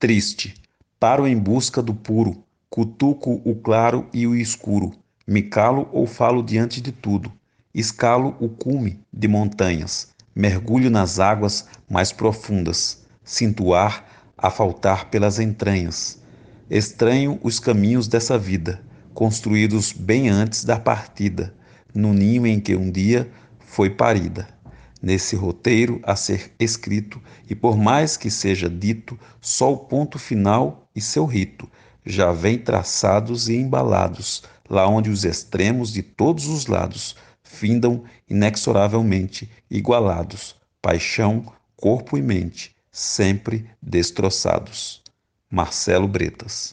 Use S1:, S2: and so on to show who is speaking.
S1: Triste, paro em busca do puro, cutuco o claro e o escuro, me calo ou falo diante de tudo, escalo o cume de montanhas, mergulho nas águas mais profundas, sinto ar a faltar pelas entranhas. Estranho os caminhos dessa vida, construídos bem antes da partida, no ninho em que um dia foi parida. Nesse roteiro a ser escrito, e por mais que seja dito, só o ponto final e seu rito já vem traçados e embalados, lá onde os extremos de todos os lados findam inexoravelmente igualados, paixão, corpo e mente, sempre destroçados. Marcelo Bretas